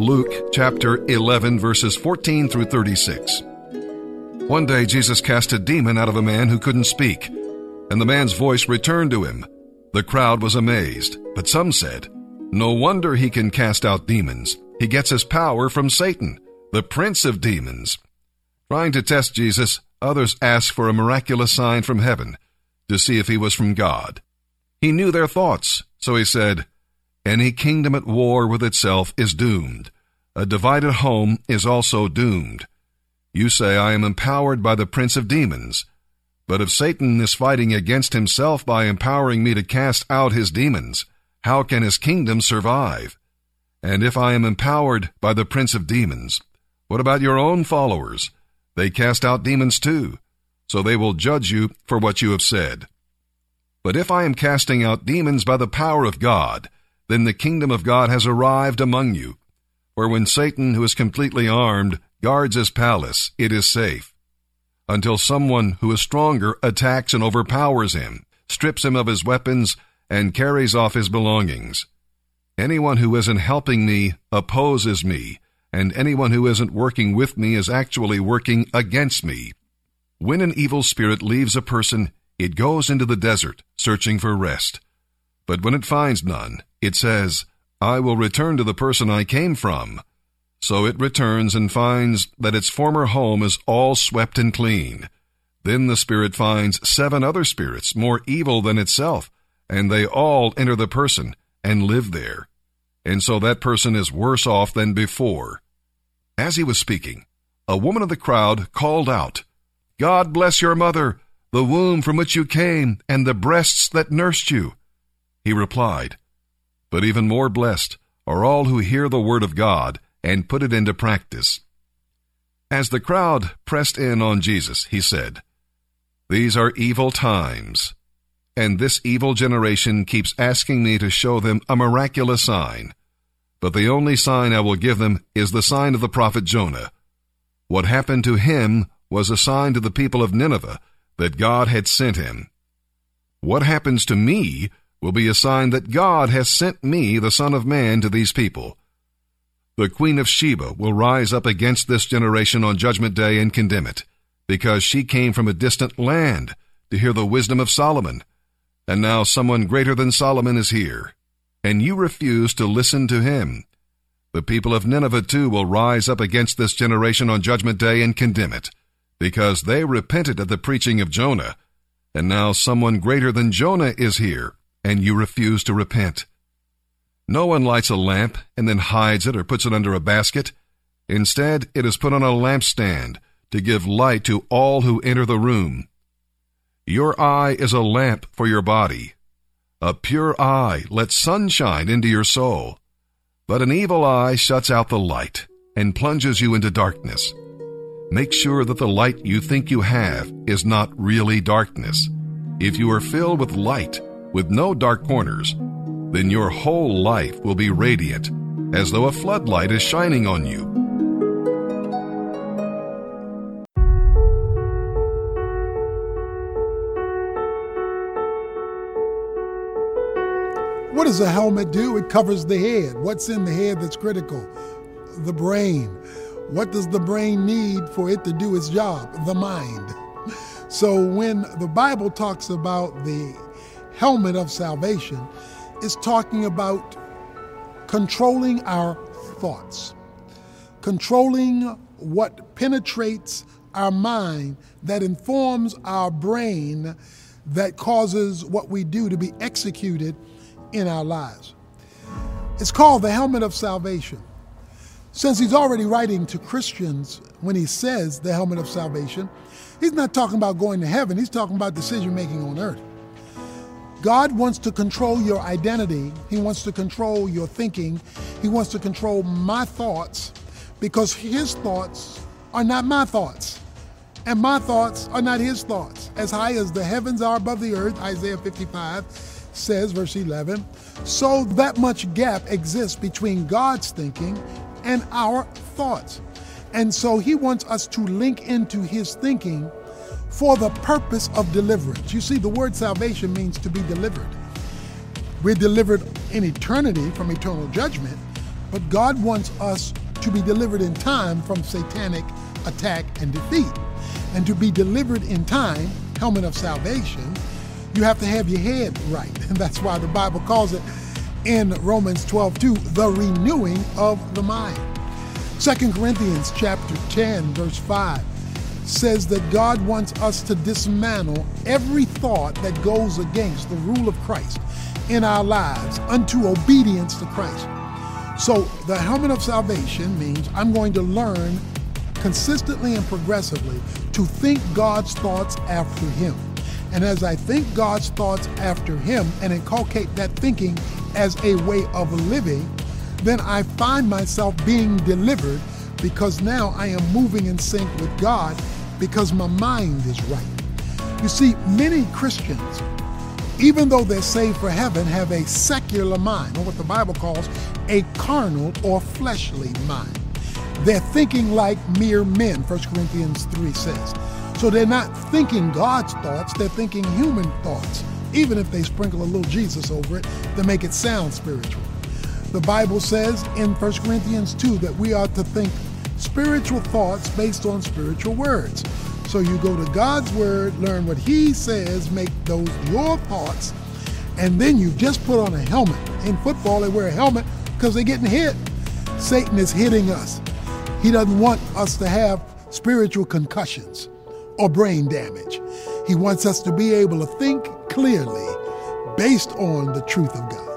Luke chapter 11, verses 14 through 36. One day Jesus cast a demon out of a man who couldn't speak, and the man's voice returned to him. The crowd was amazed, but some said, No wonder he can cast out demons. He gets his power from Satan, the prince of demons. Trying to test Jesus, others asked for a miraculous sign from heaven to see if he was from God. He knew their thoughts, so he said, Any kingdom at war with itself is doomed. A divided home is also doomed. You say, I am empowered by the prince of demons. But if Satan is fighting against himself by empowering me to cast out his demons, how can his kingdom survive? And if I am empowered by the prince of demons, what about your own followers? They cast out demons too, so they will judge you for what you have said. But if I am casting out demons by the power of God, then the kingdom of God has arrived among you. For when Satan, who is completely armed, guards his palace, it is safe. Until someone who is stronger attacks and overpowers him, strips him of his weapons, and carries off his belongings. Anyone who isn't helping me opposes me, and anyone who isn't working with me is actually working against me. When an evil spirit leaves a person, it goes into the desert, searching for rest. But when it finds none, it says, I will return to the person I came from. So it returns and finds that its former home is all swept and clean. Then the spirit finds seven other spirits more evil than itself, and they all enter the person and live there. And so that person is worse off than before. As he was speaking, a woman of the crowd called out, God bless your mother, the womb from which you came, and the breasts that nursed you. He replied, But even more blessed are all who hear the word of God and put it into practice. As the crowd pressed in on Jesus, he said, These are evil times, and this evil generation keeps asking me to show them a miraculous sign. But the only sign I will give them is the sign of the prophet Jonah. What happened to him was a sign to the people of Nineveh that God had sent him. What happens to me will be a sign that God has sent me, the Son of Man, to these people. The Queen of Sheba will rise up against this generation on Judgment Day and condemn it, because she came from a distant land to hear the wisdom of Solomon. And now someone greater than Solomon is here, and you refuse to listen to him. The people of Nineveh too will rise up against this generation on Judgment Day and condemn it, because they repented at the preaching of Jonah, and now someone greater than Jonah is here, and you refuse to repent. No one lights a lamp and then hides it or puts it under a basket. Instead, it is put on a lampstand to give light to all who enter the room. Your eye is a lamp for your body. A pure eye lets sunshine into your soul. But an evil eye shuts out the light and plunges you into darkness. Make sure that the light you think you have is not really darkness. If you are filled with light, with no dark corners, then your whole life will be radiant, as though a floodlight is shining on you. What does a helmet do? It covers the head. What's in the head that's critical? The brain. What does the brain need for it to do its job? The mind. So when the Bible talks about the helmet of salvation, is talking about controlling our thoughts, controlling what penetrates our mind that informs our brain that causes what we do to be executed in our lives. It's called the helmet of salvation. Since he's already writing to Christians when he says the helmet of salvation, he's not talking about going to heaven, he's talking about decision making on earth. God wants to control your identity. He wants to control your thinking. He wants to control my thoughts because his thoughts are not my thoughts. And my thoughts are not his thoughts. As high as the heavens are above the earth, Isaiah 55 says, verse 11, so that much gap exists between God's thinking and our thoughts. And so he wants us to link into his thinking for the purpose of deliverance. You see, the word salvation means to be delivered. We're delivered in eternity from eternal judgment, but God wants us to be delivered in time from satanic attack and defeat. And to be delivered in time, helmet of salvation, you have to have your head right. And that's why the Bible calls it in Romans 12, 2, the renewing of the mind. 2 Corinthians chapter 10, verse 5 says that God wants us to dismantle every thought that goes against the rule of Christ in our lives unto obedience to Christ. So the helmet of salvation means I'm going to learn consistently and progressively to think God's thoughts after Him. And as I think God's thoughts after Him and inculcate that thinking as a way of living, then I find myself being delivered because now I am moving in sync with God because my mind is right. You see, many Christians, even though they're saved for heaven, have a secular mind, or what the Bible calls a carnal or fleshly mind. They're thinking like mere men, 1 Corinthians 3 says. So they're not thinking God's thoughts, they're thinking human thoughts, even if they sprinkle a little Jesus over it to make it sound spiritual. The Bible says in 1 Corinthians 2 that we are to think spiritual thoughts based on spiritual words. So you go to God's word, learn what He says, make those your thoughts, and then you just put on a helmet. In football, they wear a helmet because they're getting hit. Satan is hitting us. He doesn't want us to have spiritual concussions or brain damage. He wants us to be able to think clearly based on the truth of God.